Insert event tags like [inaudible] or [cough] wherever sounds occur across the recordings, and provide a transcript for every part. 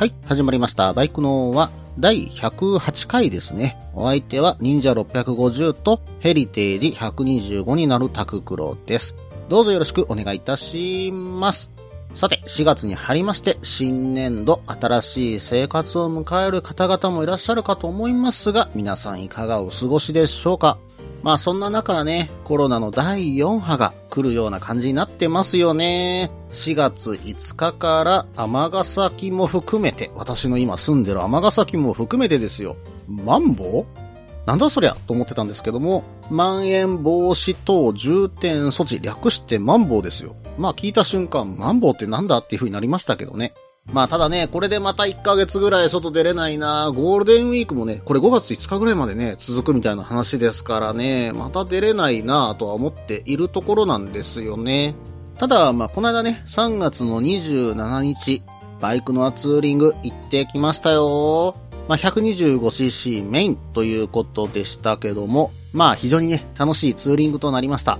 はい、始まりました。バイクのは第108回ですね。お相手は忍者650とヘリテージ125になるタククロです。どうぞよろしくお願いいたします。さて、4月に入りまして、新年度、新しい生活を迎える方々もいらっしゃるかと思いますが、皆さんいかがお過ごしでしょうか？まあそんな中ね、コロナの第4波が来るような感じになってますよね。4月5日から尼崎も含めて、私の今住んでる尼崎も含めてですよ。マンボ？ウなんだそりゃ？と思ってたんですけども、まん延防止等重点措置略してマンボウですよ。まあ聞いた瞬間、マンボウってなんだっていう風になりましたけどね。まあただね、これでまた1ヶ月ぐらい外出れないなゴールデンウィークもね、これ5月5日ぐらいまでね、続くみたいな話ですからね、また出れないなとは思っているところなんですよね。ただ、まあこの間ね、3月の27日、バイクのツーリング行ってきましたよ。まあ 125cc メインということでしたけども、まあ非常にね、楽しいツーリングとなりました。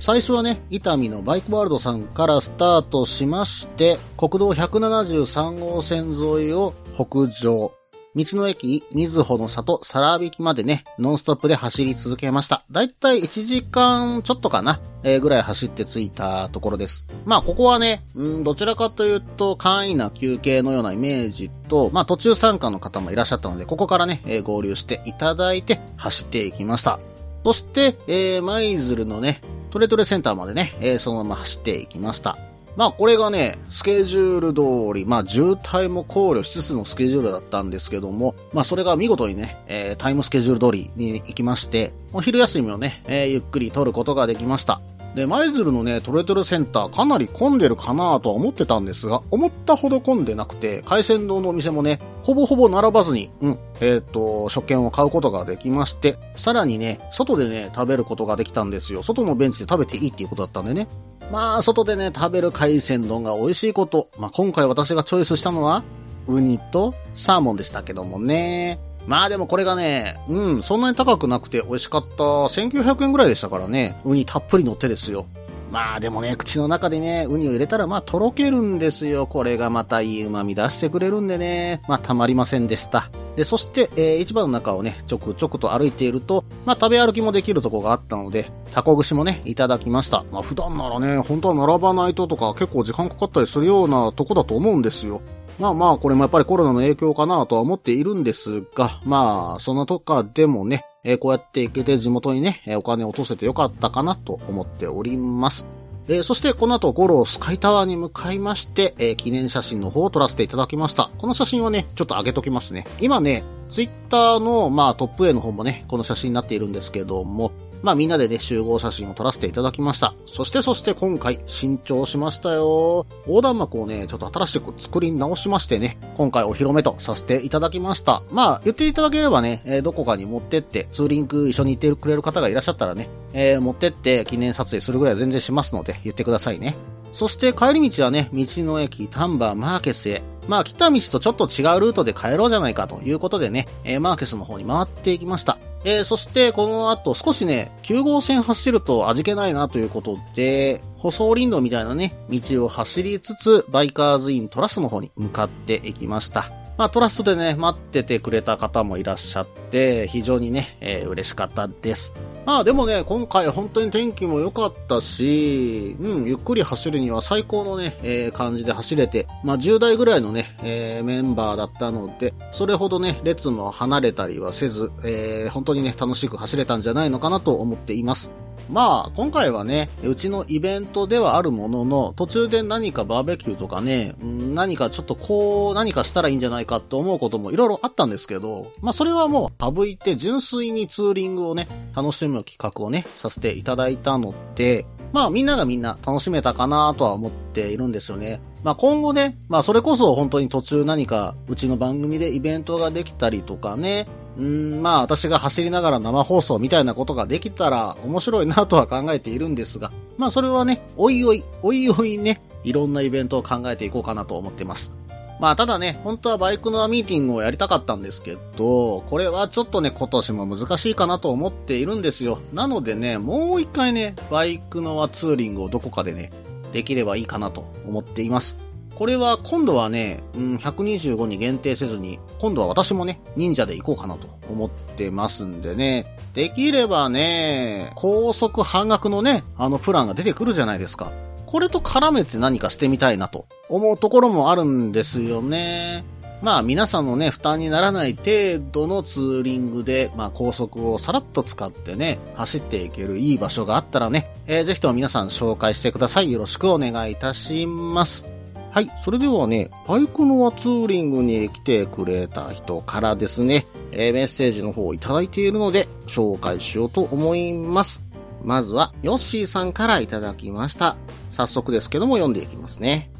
最初はね、伊丹のバイクワールドさんからスタートしまして、国道173号線沿いを北上。道の駅、みずほの里、皿引きまでね、ノンストップで走り続けました。だいたい1時間ちょっとかな、えーぐらい走って着いたところです。まあ、ここはね、ん、どちらかというと、簡易な休憩のようなイメージと、まあ、途中参加の方もいらっしゃったので、ここからね、えー合流していただいて走っていきました。そして、えー、舞鶴のね、トレトレセンターまでね、えーそのまま走っていきました。まあこれがね、スケジュール通り、まあ渋滞も考慮しつつのスケジュールだったんですけども、まあそれが見事にね、えータイムスケジュール通りに行きまして、お昼休みをね、えーゆっくり取ることができました。で、舞鶴のね、トレトレセンターかなり混んでるかなとは思ってたんですが、思ったほど混んでなくて、海鮮丼のお店もね、ほぼほぼ並ばずに、うん、えっ、と、食券を買うことができまして、さらにね、外でね、食べることができたんですよ。外のベンチで食べていいっていうことだったんでね。まあ、外でね、食べる海鮮丼が美味しいこと。まあ、今回私がチョイスしたのは、ウニとサーモンでしたけどもね。まあでもこれがね、うん、そんなに高くなくて美味しかった。1900円ぐらいでしたからね。ウニたっぷり乗ってですよ。まあでもね、口の中でね、ウニを入れたらまあとろけるんですよ。これがまたいい旨味出してくれるんでね。まあたまりませんでした。で、そして、えー市場の中をね、ちょくちょくと歩いていると、まあ食べ歩きもできるとこがあったので、タコ串もね、いただきました。まあ普段ならね、本当は並ばないととか結構時間かかったりするようなとこだと思うんですよ。まあまあ、これもやっぱりコロナの影響かなとは思っているんですが、まあ、そのとかでもね、えーこうやって行けて地元にね、えーお金を落とせてよかったかなと思っております。えーそしてこの後、ゴロスカイタワーに向かいまして、え記念写真の方を撮らせていただきました。この写真はね、ちょっと上げときますね。今ね、ツイッターの、まあ、トップ A の方もね、この写真になっているんですけども、まあみんなでね、集合写真を撮らせていただきました。そしてそして今回、新調しましたよ。横断幕をね、ちょっと新しく作り直しましてね、今回お披露目とさせていただきました。まあ、言っていただければね、えーどこかに持ってって、ツーリング一緒に行ってくれる方がいらっしゃったらね、えー持ってって記念撮影するぐらいは全然しますので、言ってくださいね。そして帰り道はね、道の駅丹波マーケスへ。まあ来た道とちょっと違うルートで帰ろうじゃないかということでね、えーマーケスの方に回っていきました。えーそしてこの後少しね、9号線走ると味気ないなということで、舗装林道みたいなね、道を走りつつ、バイカーズイントラスの方に向かっていきました。まあトラストでね、待っててくれた方もいらっしゃって、非常にね、えー嬉しかったです。まあでもね、今回本当に天気も良かったし、うん、ゆっくり走るには最高のね、えー感じで走れて、まあ10代ぐらいのね、えーメンバーだったので、それほどね、列も離れたりはせず、えー本当にね、楽しく走れたんじゃないのかなと思っています。まあ、今回はね、うちのイベントではあるものの、途中で何かバーベキューとかね、何かちょっとこう、何かしたらいいんじゃないかって思うこともいろいろあったんですけど、まあそれはもう省いて純粋にツーリングをね、楽しむ企画をね、させていただいたので、まあみんながみんな楽しめたかなとは思っているんですよね。まあ今後ね、まあそれこそ本当に途中何かうちの番組でイベントができたりとかね、うん、まあ私が走りながら生放送みたいなことができたら面白いなとは考えているんですが、まあそれはね、おいおい、おいおいね、いろんなイベントを考えていこうかなと思ってます。まあただね、本当はバイクのアミーティングをやりたかったんですけど、これはちょっとね、今年も難しいかなと思っているんですよ。なのでね、もう一回ね、バイクのアツーリングをどこかでね、できればいいかなと思っています。これは今度はね、うん、125に限定せずに、今度は私もね、忍者で行こうかなと思ってますんでね、できればね、高速半額のね、あのプランが出てくるじゃないですか。これと絡めて何かしてみたいなと思うところもあるんですよね。まあ皆さんのね、負担にならない程度のツーリングで、まあ高速をさらっと使ってね、走っていけるいい場所があったらね、えー、ぜひとも皆さん紹介してください。よろしくお願いいたします。はい。それではね、バイクのアツーリングに来てくれた人からですね、えー、メッセージの方をいただいているので、紹介しようと思います。まずは、ヨッシーさんからいただきました。早速ですけども読んでいきますね。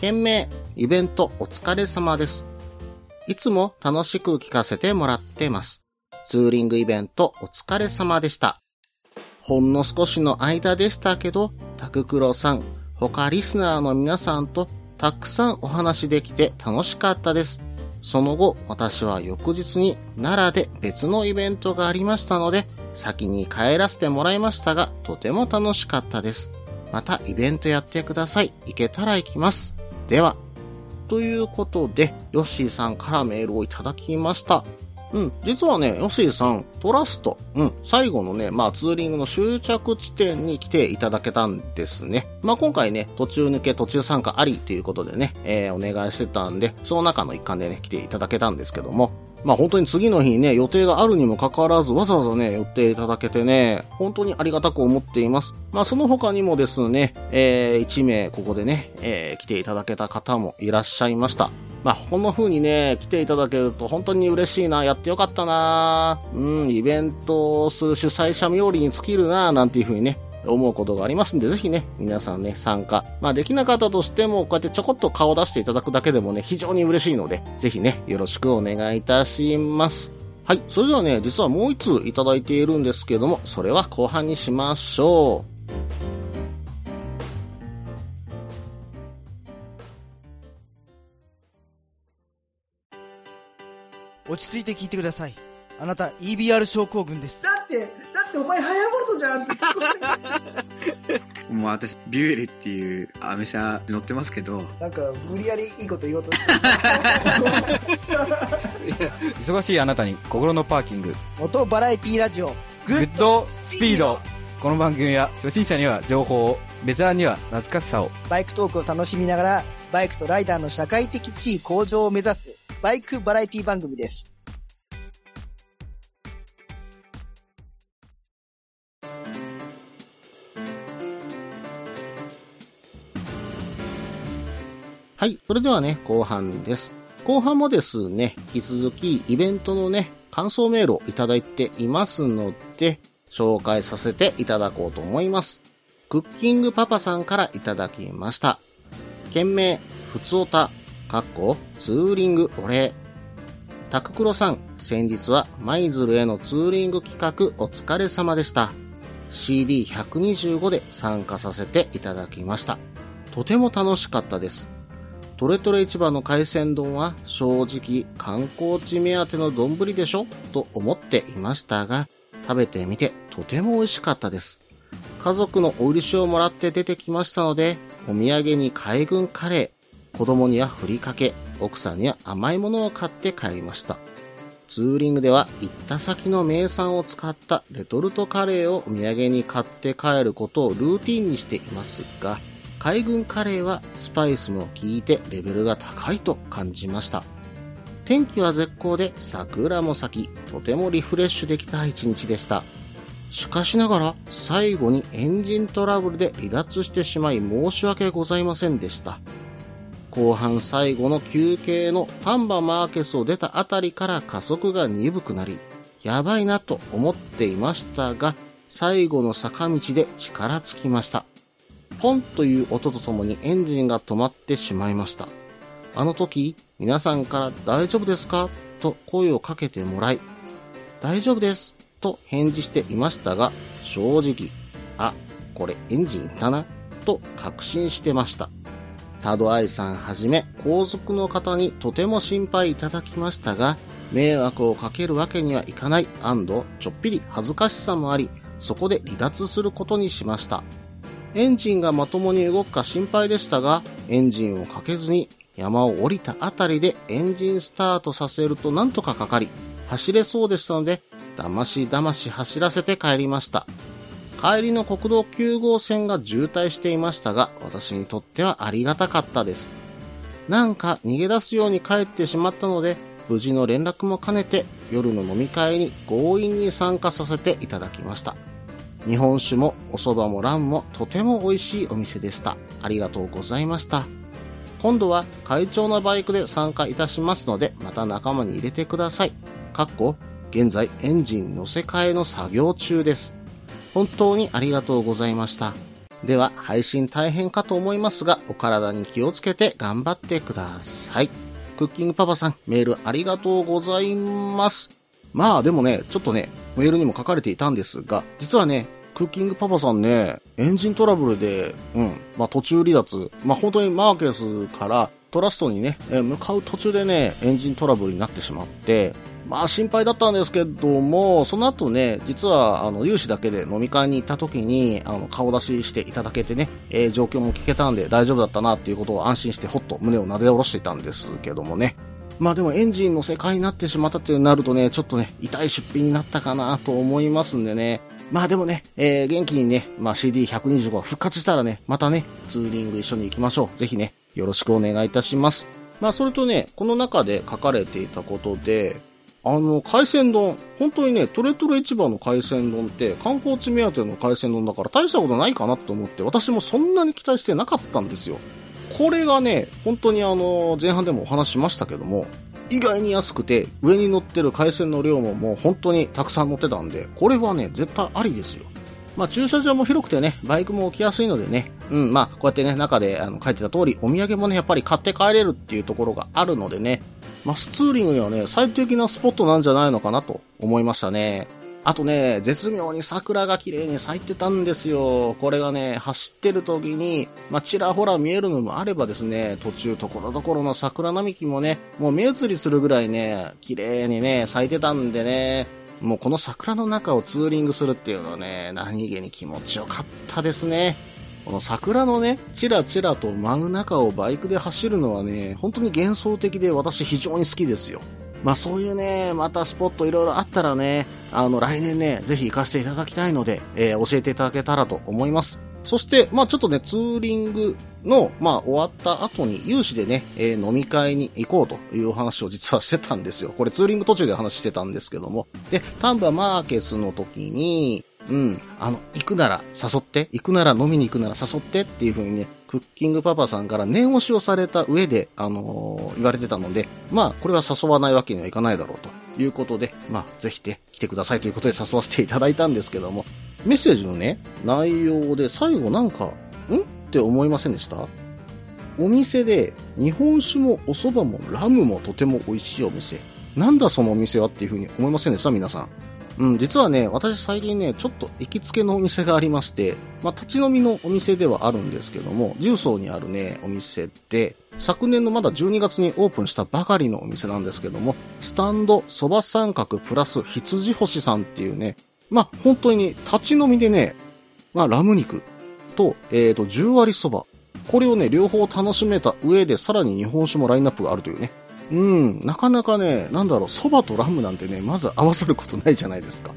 件名、イベントお疲れ様です。いつも楽しく聞かせてもらってます。ツーリングイベントお疲れ様でした。ほんの少しの間でしたけど、タククロさん、他リスナーの皆さんとたくさんお話できて楽しかったです。その後、私は翌日に奈良で別のイベントがありましたので、先に帰らせてもらいましたが、とても楽しかったです。またイベントやってください。行けたら行きます。では。ということで、ヨッシーさんからメールをいただきました。うん。実はね、ヨシーさん、トラスト、うん。最後のね、まあツーリングの終着地点に来ていただけたんですね。まあ今回ね、途中抜け、途中参加ありということでね、えー、お願いしてたんで、その中の一環でね、来ていただけたんですけども、まあ本当に次の日にね、予定があるにもかかわらず、わざわざね、寄っていただけてね、本当にありがたく思っています。まあその他にもですね、えー、1名ここでね、えー、来ていただけた方もいらっしゃいました。まあ、こんな風にね、来ていただけると本当に嬉しいな、やってよかったな、うん、イベントをする主催者冥利に尽きるな、なんていう風にね、思うことがありますんで、ぜひね、皆さんね、参加。まあ、できなかったとしても、こうやってちょこっと顔出していただくだけでもね、非常に嬉しいので、ぜひね、よろしくお願いいたします。はい。それではね、実はもう一通いただいているんですけども、それは後半にしましょう。落ち着いて聞いてください。あなた EBR 症候群です。だって、だってお前ハヤボルトじゃんって。[laughs] もう私、ビュエルっていうアメ車乗ってますけど。なんか、無理やりいいこと言おうとして [laughs] 忙しいあなたに心のパーキング。[laughs] 元バラエティラジオ。Good speed。この番組は初心者には情報を、ベテランには懐かしさを。バイクトークを楽しみながら、バイクとライダーの社会的地位向上を目指す、バイクバラエティ番組です。はい。それではね、後半です。後半もですね、引き続きイベントのね、感想メールをいただいていますので、紹介させていただこうと思います。クッキングパパさんからいただきました。件名、ふつおた、かっこ、ツーリングお礼。タククロさん、先日は舞鶴へのツーリング企画お疲れ様でした。CD125 で参加させていただきました。とても楽しかったです。トレトレ市場の海鮮丼は正直観光地目当ての丼でしょ？と思っていましたが、食べてみてとても美味しかったです。家族のお売りしをもらって出てきましたので、お土産に海軍カレー、子供にはふりかけ、奥さんには甘いものを買って帰りました。ツーリングでは行った先の名産を使ったレトルトカレーをお土産に買って帰ることをルーティンにしていますが、海軍カレーはスパイスも効いてレベルが高いと感じました。天気は絶好で桜も咲き、とてもリフレッシュできた一日でした。しかしながら最後にエンジントラブルで離脱してしまい申し訳ございませんでした。後半最後の休憩の丹波マーケスを出たあたりから加速が鈍くなり、やばいなと思っていましたが、最後の坂道で力尽きました。ポンという音とともにエンジンが止まってしまいました。あの時、皆さんから大丈夫ですか？と声をかけてもらい、大丈夫ですと返事していましたが、正直、あ、これエンジンいったなと確信してました。タドアイさんはじめ後続の方にとても心配いただきましたが、迷惑をかけるわけにはいかないちょっぴり恥ずかしさもあり、そこで離脱することにしました。エンジンがまともに動くか心配でしたが、エンジンをかけずに山を降りたあたりでエンジンスタートさせるとなんとかかかり、走れそうでしたので、だましだまし走らせて帰りました。帰りの国道9号線が渋滞していましたが、私にとってはありがたかったです。なんか逃げ出すように帰ってしまったので、無事の連絡も兼ねて夜の飲み会に強引に参加させていただきました。日本酒もお蕎麦もランもとても美味しいお店でした。ありがとうございました。今度は快調なバイクで参加いたしますので、また仲間に入れてください。かっこ、現在エンジン乗せ替えの作業中です。本当にありがとうございました。では、配信大変かと思いますが、お体に気をつけて頑張ってください。クッキングパパさん、メールありがとうございます。まあでもね、ちょっとね、メールにも書かれていたんですが、実はね、クッキングパパさんね、エンジントラブルで、うん、まあ途中離脱、まあ本当にマーケスからトラストにね、え向かう途中でね、エンジントラブルになってしまって、まあ心配だったんですけども、その後ね、実はあの、有志だけで飲み会に行った時に、あの、顔出ししていただけてね、えー状況も聞けたんで大丈夫だったなっていうことを安心してほっと胸を撫で下ろしていたんですけどもね。まあでもエンジンの世界になってしまったっていうなるとね、ちょっとね、痛い出費になったかなと思いますんでね。まあでもね、えー元気にね、まあ CD125 が復活したらね、またね、ツーリング一緒に行きましょう。ぜひね、よろしくお願いいたします。まあそれとね、この中で書かれていたことで、あの、海鮮丼。本当にね、トレトレ市場の海鮮丼って観光地目当ての海鮮丼だから大したことないかなと思って、私もそんなに期待してなかったんですよ。これがね、本当にあの、前半でもお話しましたけども、意外に安くて、上に乗ってる海鮮の量ももう本当にたくさん乗ってたんで、これはね、絶対ありですよ。まあ駐車場も広くてね、バイクも置きやすいのでね、うん、まあこうやってね、中であの書いてた通り、お土産もね、やっぱり買って帰れるっていうところがあるのでね、マスツーリングにはね、最適なスポットなんじゃないのかなと思いましたね。あとね、絶妙に桜が綺麗に咲いてたんですよ。これがね、走ってる時に、まあ、ちらほら見えるのもあればですね、途中ところどころの桜並木もね、もう目移りするぐらいね、綺麗にね、咲いてたんでね、もうこの桜の中をツーリングするっていうのはね、何気に気持ちよかったですね。この桜のね、チラチラと舞う中をバイクで走るのはね、本当に幻想的で私非常に好きですよ。まあそういうね、またスポットいろいろあったらね、あの来年ね、ぜひ行かせていただきたいので、えー教えていただけたらと思います。そして、まあちょっとね、ツーリングの、まあ終わった後に有志でね、えー飲み会に行こうというお話を実はしてたんですよ。これツーリング途中で話してたんですけども。で、丹波マーケスの時に、うん、あの、行くなら誘って、行くなら飲みに行くなら誘ってっていう風にね、クッキングパパさんから念押しをされた上で、あのー言われてたので、まあ、これは誘わないわけにはいかないだろうということで、まあ、ぜひね、来てくださいということで誘わせていただいたんですけども、メッセージのね、内容で最後なんか、ん？って思いませんでした？お店で日本酒もお蕎麦もラムもとても美味しいお店。なんだそのお店はっていうふうに思いませんでした？皆さん。うん、実はね、私最近ね、ちょっと行きつけのお店がありまして、まあ、立ち飲みのお店ではあるんですけども、重曹にあるね、お店で、昨年のまだ12月にオープンしたばかりのお店なんですけども、スタンド蕎麦三角プラス羊星さんっていうね、まあ、本当に、立ち飲みでね、まあ、ラム肉と、えっ、と、10割そば。これをね、両方楽しめた上で、さらに日本酒もラインナップがあるというね。うん、なかなかね、なんだろう、蕎麦とラムなんてね、まず合わさることないじゃないですか。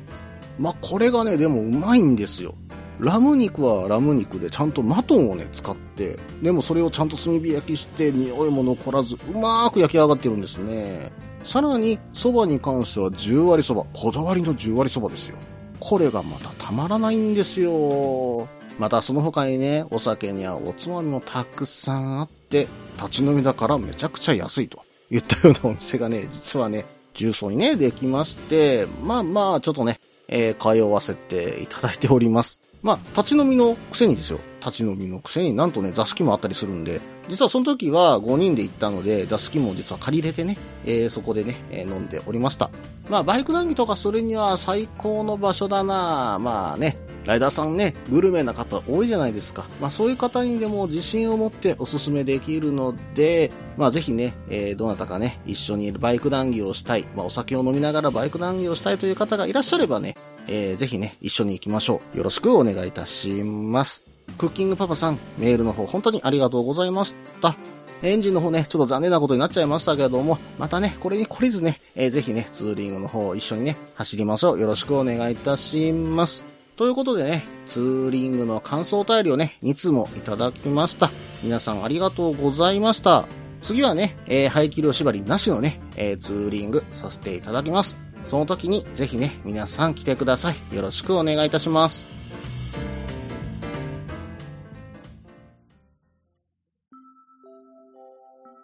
まあ、これがね、でもうまいんですよ。ラム肉はラム肉でちゃんとマトンをね、使って、でもそれをちゃんと炭火焼きして、匂いも残らず、うまーく焼き上がってるんですね。さらに、蕎麦に関しては10割蕎麦、こだわりの10割蕎麦ですよ。これがまたたまらないんですよ。またその他にね、お酒にはおつまみもたくさんあって、立ち飲みだからめちゃくちゃ安いと言ったようなお店がね、実はね、重曹にね、できまして、まあまあ、ちょっとね、えー通わせていただいております。まあ、立ち飲みのくせにですよ。立ち飲みのくせになんとね、座敷もあったりするんで、実はその時は5人で行ったので、座敷も実は借りれてね、えー、そこでね、えー、飲んでおりました。まあ、バイク談義とかするには最高の場所だなまあね、ライダーさんね、グルメな方多いじゃないですか。まあそういう方にでも自信を持っておすすめできるので、まあぜひね、えー、どなたかね、一緒にバイク談義をしたい、まあお酒を飲みながらバイク談義をしたいという方がいらっしゃればね、えー、ぜひね、一緒に行きましょう。よろしくお願いいたします。クッキングパパさん、メールの方本当にありがとうございました。エンジンの方ね、ちょっと残念なことになっちゃいましたけれども、またね、これに懲りずね、えー、ぜひね、ツーリングの方一緒にね、走りましょう。よろしくお願いいたします。ということでね、ツーリングの感想便りをね、2通もいただきました。皆さんありがとうございました。次はね、えー、排気量縛りなしのね、えー、ツーリングさせていただきます。その時にぜひね、皆さん来てください。よろしくお願いいたします。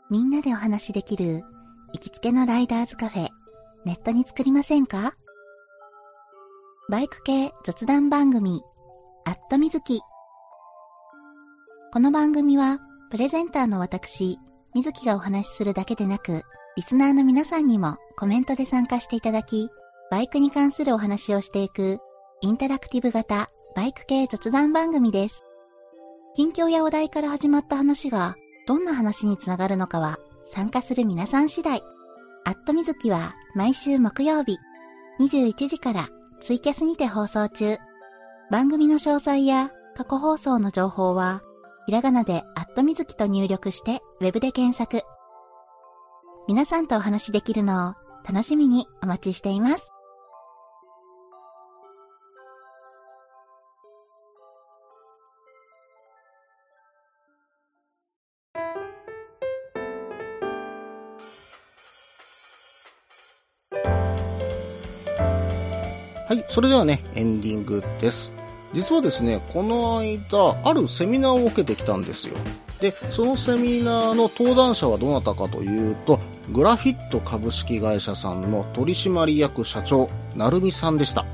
みんなでお話しできる行きつけのライダーズカフェ、ネットに作りませんか？バイク系雑談番組、アットみずき。この番組は、プレゼンターの私、みずきがお話しするだけでなく、リスナーの皆さんにもコメントで参加していただき、バイクに関するお話をしていく、インタラクティブ型バイク系雑談番組です。近況やお題から始まった話が、どんな話につながるのかは、参加する皆さん次第。アットみずきは毎週木曜日、21時からツイキャスにて放送中。番組の詳細や過去放送の情報は、ひらがなでアットみずきと入力してウェブで検索。皆さんとお話しできるのを楽しみにお待ちしています。はい、それではね、エンディングです。実はですね、この間、あるセミナーを受けてきたんですよ。で、そのセミナーの登壇者はどなたかというと、グラフィット株式会社さんの取締役社長、成美さんでした。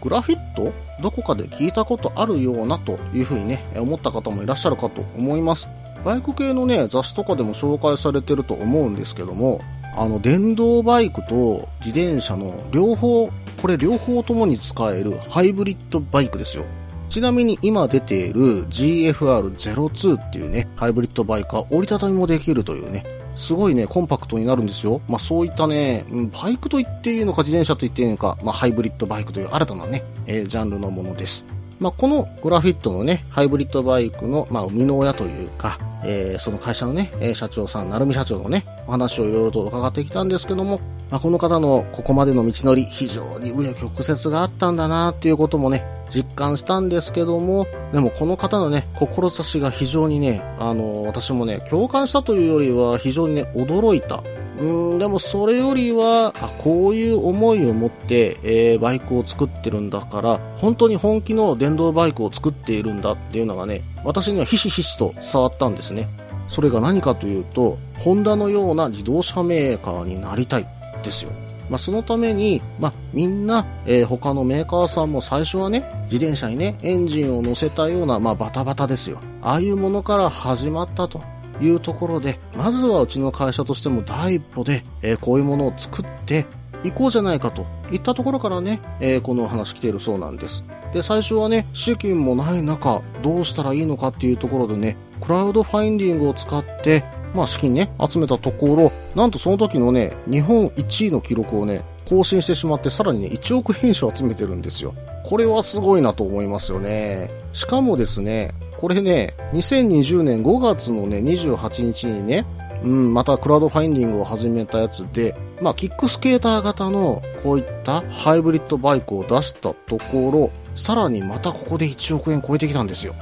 グラフィットどこかで聞いたことあるようなというふうにね、思った方もいらっしゃるかと思います。バイク系のね、雑誌とかでも紹介されてると思うんですけども、あの、電動バイクと自転車の両方これ両方ともに使えるハイブリッドバイクですよ。ちなみに今出ている GFR02 っていうね、ハイブリッドバイクは折りたたみもできるというね、すごいね、コンパクトになるんですよ。まあそういったね、バイクと言っていいのか自転車と言っていいのか、まあハイブリッドバイクという新たなね、えー、ジャンルのものです。まあこのグラフィットのね、ハイブリッドバイクの、まあ生みの親というか、えー、その会社のね、社長さん、成美社長のね、お話をいろいろと伺ってきたんですけども、まあ、この方のここまでの道のり、非常に紆余曲折があったんだなっていうこともね、実感したんですけども、でもこの方のね、志が非常にね、あの、私もね、共感したというよりは非常にね、驚いた。うん、でもそれよりは、あこういう思いを持って、えー、バイクを作ってるんだから、本当に本気の電動バイクを作っているんだっていうのがね、私にはひしひしと伝わったんですね。それが何かというと、ホンダのような自動車メーカーになりたい。ですよ。まあ、そのために、まあ、みんな、えー、他のメーカーさんも最初はね、自転車にね、エンジンを乗せたような、まあ、バタバタですよ。ああいうものから始まったというところで、まずはうちの会社としても第一歩で、えー、こういうものを作っていこうじゃないかといったところからね、えー、この話来ているそうなんです。で、最初はね、資金もない中、どうしたらいいのかっていうところでね、クラウドファインディングを使って、まあ資金ね、集めたところ、なんとその時のね、日本1位の記録をね、更新してしまってさらにね、1億編集集めてるんですよ。これはすごいなと思いますよね。しかもですね、これね、2020年5月のね、28日にね、うん、またクラウドファインディングを始めたやつで、まあ、キックスケーター型のこういったハイブリッドバイクを出したところ、さらにまたここで1億円超えてきたんですよ。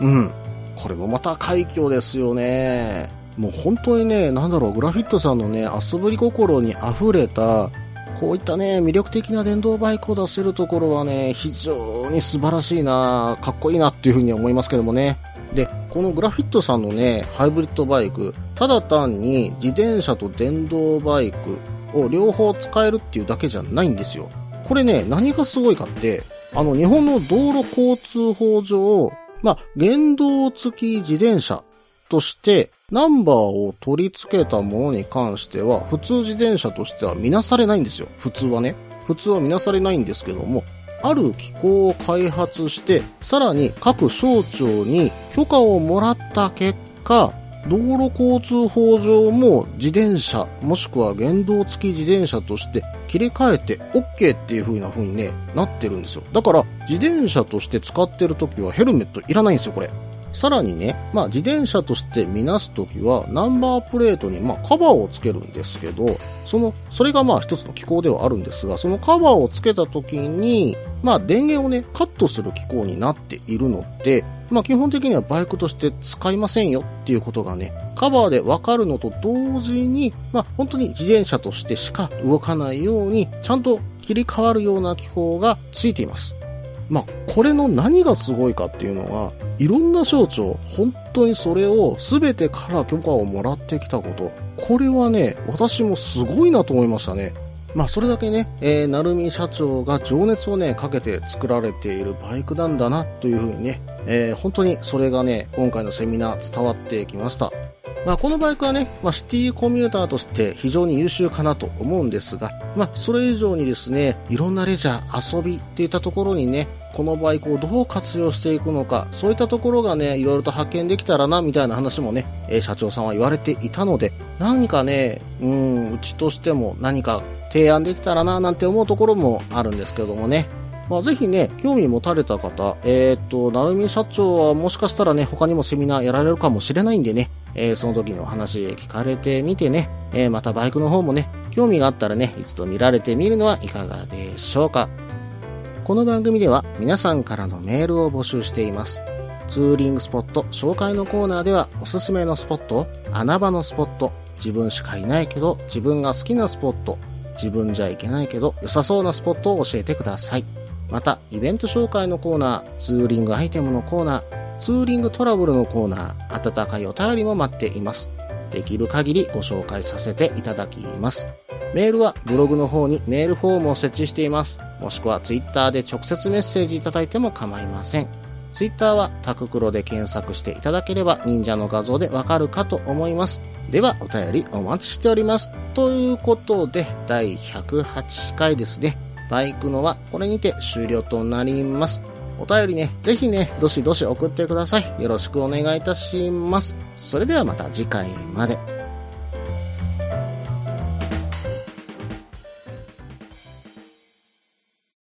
うん。これもまた快挙ですよね。もう本当にね、なんだろう、グラフィットさんのね、遊ぶり心に溢れた、こういったね、魅力的な電動バイクを出せるところはね、非常に素晴らしいな、かっこいいなっていうふうに思いますけどもね。で、このグラフィットさんのね、ハイブリッドバイク、ただ単に自転車と電動バイクを両方使えるっていうだけじゃないんですよ。これね、何がすごいかって、あの、日本の道路交通法上、まあ、原動付き自転車として、ナンバーを取り付けたものに関しては、普通自転車としては見なされないんですよ。普通はね。普通は見なされないんですけども、ある機構を開発して、さらに各省庁に許可をもらった結果、道路交通法上も自転車、もしくは原動付き自転車として切り替えて OK っていう風な風にね、なってるんですよ。だから、自転車として使ってる時はヘルメットいらないんですよ、これ。さらにね、まあ自転車として見なすときは、ナンバープレートにまあカバーをつけるんですけど、その、それがまあ一つの機構ではあるんですが、そのカバーをつけたときに、まあ電源をね、カットする機構になっているので、まあ基本的にはバイクとして使いませんよっていうことがね、カバーでわかるのと同時に、まあ本当に自転車としてしか動かないように、ちゃんと切り替わるような機構がついています。まあ、これの何がすごいかっていうのは、いろんな省庁、本当にそれを全てから許可をもらってきたこと、これはね、私もすごいなと思いましたね。まあ、それだけね、えー、なるみ社長が情熱をね、かけて作られているバイクなんだな、というふうにね、えー、本当にそれがね、今回のセミナー伝わってきました。まあ、このバイクはね、まあ、シティコミューターとして非常に優秀かなと思うんですが、まあ、それ以上にですね、いろんなレジャー、遊びっていったところにね、このバイクをどう活用していくのか、そういったところがね、いろいろと発見できたらな、みたいな話もね、え、社長さんは言われていたので、何かね、うん、うちとしても何か提案できたらな、なんて思うところもあるんですけどもね。まあ、ぜひね、興味持たれた方、えっ、と、なるみ社長はもしかしたらね、他にもセミナーやられるかもしれないんでね、えー、その時の話聞かれてみてね、えー、またバイクの方もね、興味があったらね、一度見られてみるのはいかがでしょうか。この番組では皆さんからのメールを募集しています。ツーリングスポット紹介のコーナーではおすすめのスポット、穴場のスポット、自分しかいないけど自分が好きなスポット、自分じゃいけないけど良さそうなスポットを教えてください。また、イベント紹介のコーナー、ツーリングアイテムのコーナー、ツーリングトラブルのコーナー、温かいお便りも待っています。できる限りご紹介させていただきます。メールはブログの方にメールフォームを設置しています。もしくはツイッターで直接メッセージいただいても構いません。ツイッターはタククロで検索していただければ忍者の画像でわかるかと思います。ではお便りお待ちしております。ということで第108回ですね。バイクのはこれにて終了となります。お便りね、ぜひね、どしどし送ってください。よろしくお願いいたします。それではまた次回まで。